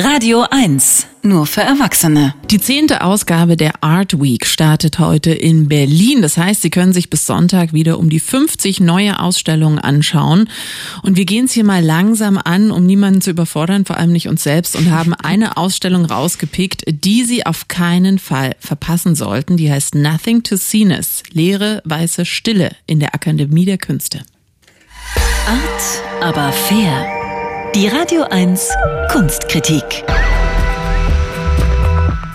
Radio 1, nur für Erwachsene. Die zehnte Ausgabe der Art Week startet heute in Berlin. Das heißt, Sie können sich bis Sonntag wieder um die 50 neue Ausstellungen anschauen. Und wir gehen es hier mal langsam an, um niemanden zu überfordern, vor allem nicht uns selbst, und haben eine Ausstellung rausgepickt, die Sie auf keinen Fall verpassen sollten. Die heißt Nothing to Seeness, leere weiße Stille in der Akademie der Künste. Art, aber fair. Die Radio 1 Kunstkritik.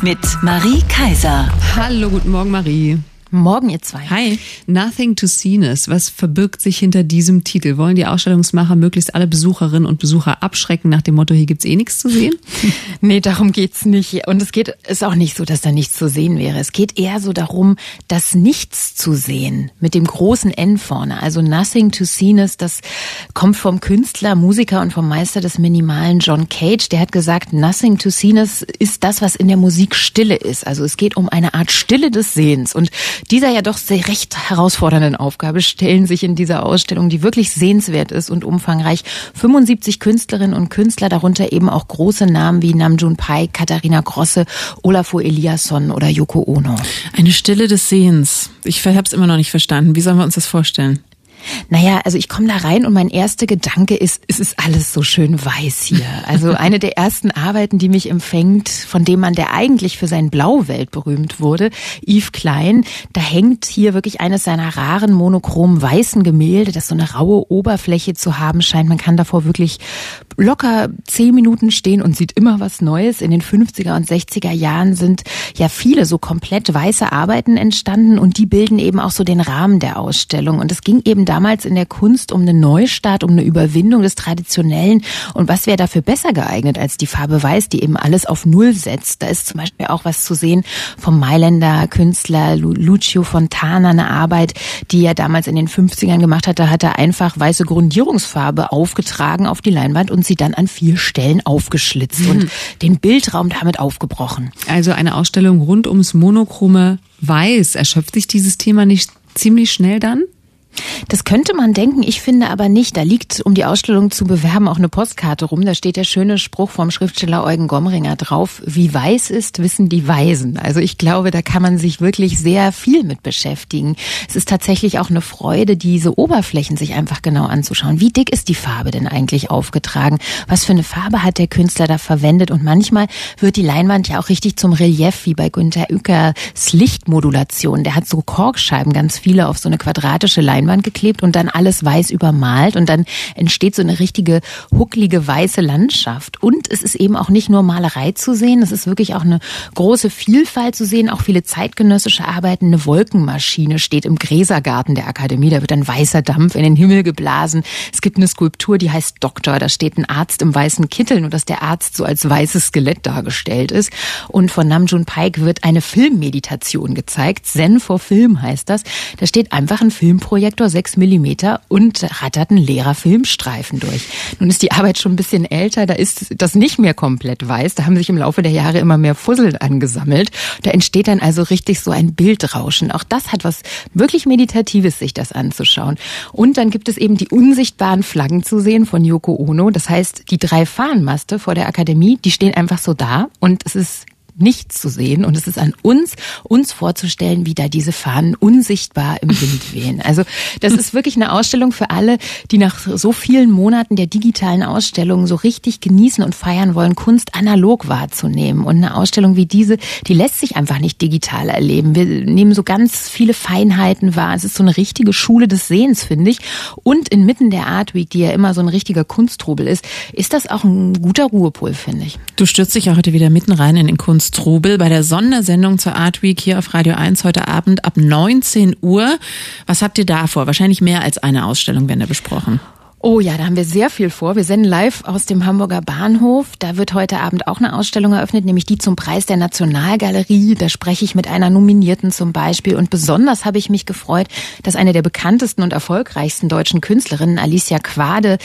Mit Marie Kaiser. Hallo, guten Morgen, Marie. Morgen, ihr zwei. Hi. Nothing to Seeness. Was verbirgt sich hinter diesem Titel? Wollen die Ausstellungsmacher möglichst alle Besucherinnen und Besucher abschrecken nach dem Motto, hier gibt's eh nichts zu sehen? nee, darum geht's nicht. Und es geht, ist auch nicht so, dass da nichts zu sehen wäre. Es geht eher so darum, das Nichts zu sehen. Mit dem großen N vorne. Also Nothing to Seeness, das kommt vom Künstler, Musiker und vom Meister des Minimalen John Cage. Der hat gesagt, Nothing to Seeness ist das, was in der Musik Stille ist. Also es geht um eine Art Stille des Sehens. Und dieser ja doch sehr recht herausfordernden Aufgabe stellen sich in dieser Ausstellung, die wirklich sehenswert ist und umfangreich, 75 Künstlerinnen und Künstler, darunter eben auch große Namen wie Namjoon Pai, Katharina Grosse, Olafur Eliasson oder Yoko Ono. Eine Stille des Sehens. Ich habe es immer noch nicht verstanden. Wie sollen wir uns das vorstellen? Naja, also ich komme da rein und mein erster Gedanke ist, es ist alles so schön weiß hier. Also eine der ersten Arbeiten, die mich empfängt, von dem man, der eigentlich für sein Blauwelt berühmt wurde, Yves Klein, da hängt hier wirklich eines seiner raren monochromen weißen Gemälde, das so eine raue Oberfläche zu haben scheint. Man kann davor wirklich locker zehn Minuten stehen und sieht immer was Neues. In den 50er und 60er Jahren sind ja viele so komplett weiße Arbeiten entstanden und die bilden eben auch so den Rahmen der Ausstellung. Und es ging eben damals in der Kunst um einen Neustart, um eine Überwindung des Traditionellen. Und was wäre dafür besser geeignet als die Farbe Weiß, die eben alles auf Null setzt? Da ist zum Beispiel auch was zu sehen vom Mailänder Künstler Lucio Fontana, eine Arbeit, die er damals in den 50ern gemacht hat. Da hat er einfach weiße Grundierungsfarbe aufgetragen auf die Leinwand und sie dann an vier Stellen aufgeschlitzt mhm. und den Bildraum damit aufgebrochen. Also eine Ausstellung rund ums monochrome Weiß. Erschöpft sich dieses Thema nicht ziemlich schnell dann? Das könnte man denken, ich finde aber nicht. Da liegt, um die Ausstellung zu bewerben, auch eine Postkarte rum. Da steht der schöne Spruch vom Schriftsteller Eugen Gomringer drauf. Wie weiß ist, wissen die Weisen. Also ich glaube, da kann man sich wirklich sehr viel mit beschäftigen. Es ist tatsächlich auch eine Freude, diese Oberflächen sich einfach genau anzuschauen. Wie dick ist die Farbe denn eigentlich aufgetragen? Was für eine Farbe hat der Künstler da verwendet? Und manchmal wird die Leinwand ja auch richtig zum Relief, wie bei Günter Ueckers Lichtmodulation. Der hat so Korkscheiben, ganz viele auf so eine quadratische Leinwand Leinwand geklebt und dann alles weiß übermalt und dann entsteht so eine richtige hucklige weiße Landschaft. Und es ist eben auch nicht nur Malerei zu sehen, es ist wirklich auch eine große Vielfalt zu sehen, auch viele zeitgenössische Arbeiten. Eine Wolkenmaschine steht im Gräsergarten der Akademie, da wird ein weißer Dampf in den Himmel geblasen. Es gibt eine Skulptur, die heißt Doktor, da steht ein Arzt im weißen Kittel, nur dass der Arzt so als weißes Skelett dargestellt ist. Und von Namjoon Paik wird eine Filmmeditation gezeigt. Zen for Film heißt das. Da steht einfach ein Filmprojekt Projektor 6 mm und rattert ein leerer Filmstreifen durch. Nun ist die Arbeit schon ein bisschen älter, da ist das nicht mehr komplett weiß. Da haben sich im Laufe der Jahre immer mehr Fussel angesammelt. Da entsteht dann also richtig so ein Bildrauschen. Auch das hat was wirklich Meditatives, sich das anzuschauen. Und dann gibt es eben die unsichtbaren Flaggen zu sehen von Yoko Ono. Das heißt, die drei Fahnenmaste vor der Akademie, die stehen einfach so da und es ist nichts zu sehen. Und es ist an uns, uns vorzustellen, wie da diese Fahnen unsichtbar im Wind wehen. Also das ist wirklich eine Ausstellung für alle, die nach so vielen Monaten der digitalen Ausstellungen so richtig genießen und feiern wollen, Kunst analog wahrzunehmen. Und eine Ausstellung wie diese, die lässt sich einfach nicht digital erleben. Wir nehmen so ganz viele Feinheiten wahr. Es ist so eine richtige Schule des Sehens, finde ich. Und inmitten der Art Week, die ja immer so ein richtiger Kunsttrubel ist, ist das auch ein guter Ruhepol, finde ich. Du stürzt dich ja heute wieder mitten rein in den Kunst Trubel bei der Sondersendung zur Art Week hier auf Radio 1 heute Abend ab 19 Uhr. Was habt ihr da vor? Wahrscheinlich mehr als eine Ausstellung werden da besprochen. Oh ja, da haben wir sehr viel vor. Wir senden live aus dem Hamburger Bahnhof. Da wird heute Abend auch eine Ausstellung eröffnet, nämlich die zum Preis der Nationalgalerie. Da spreche ich mit einer Nominierten zum Beispiel. Und besonders habe ich mich gefreut, dass eine der bekanntesten und erfolgreichsten deutschen Künstlerinnen, Alicia Quade,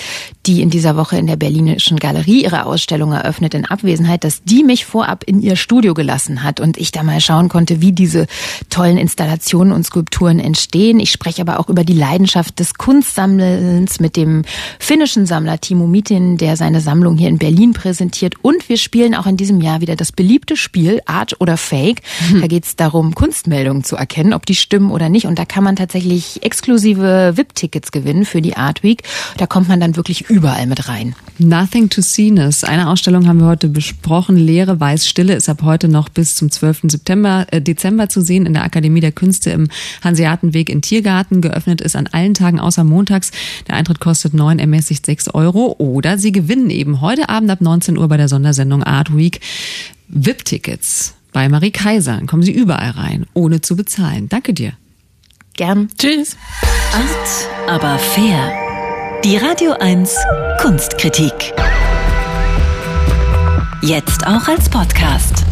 die in dieser Woche in der Berlinischen Galerie ihre Ausstellung eröffnet in Abwesenheit, dass die mich vorab in ihr Studio gelassen hat und ich da mal schauen konnte, wie diese tollen Installationen und Skulpturen entstehen. Ich spreche aber auch über die Leidenschaft des Kunstsammelns mit dem finnischen Sammler Timo Mitin, der seine Sammlung hier in Berlin präsentiert. Und wir spielen auch in diesem Jahr wieder das beliebte Spiel Art oder Fake. Da geht es darum, Kunstmeldungen zu erkennen, ob die stimmen oder nicht. Und da kann man tatsächlich exklusive VIP-Tickets gewinnen für die Art Week. Da kommt man dann wirklich überall mit rein. Nothing to Seeness. Eine Ausstellung haben wir heute besprochen. Leere, Weiß, Stille ist ab heute noch bis zum 12. September, äh, Dezember zu sehen in der Akademie der Künste im Hanseatenweg in Tiergarten. Geöffnet ist an allen Tagen außer montags. Der Eintritt kostet 9, ermäßigt 6 Euro. Oder Sie gewinnen eben heute Abend ab 19 Uhr bei der Sondersendung Art Week VIP-Tickets bei Marie Kaiser. Dann kommen Sie überall rein, ohne zu bezahlen. Danke dir. Gern. Tschüss. Art, aber fair. Die Radio 1 Kunstkritik. Jetzt auch als Podcast.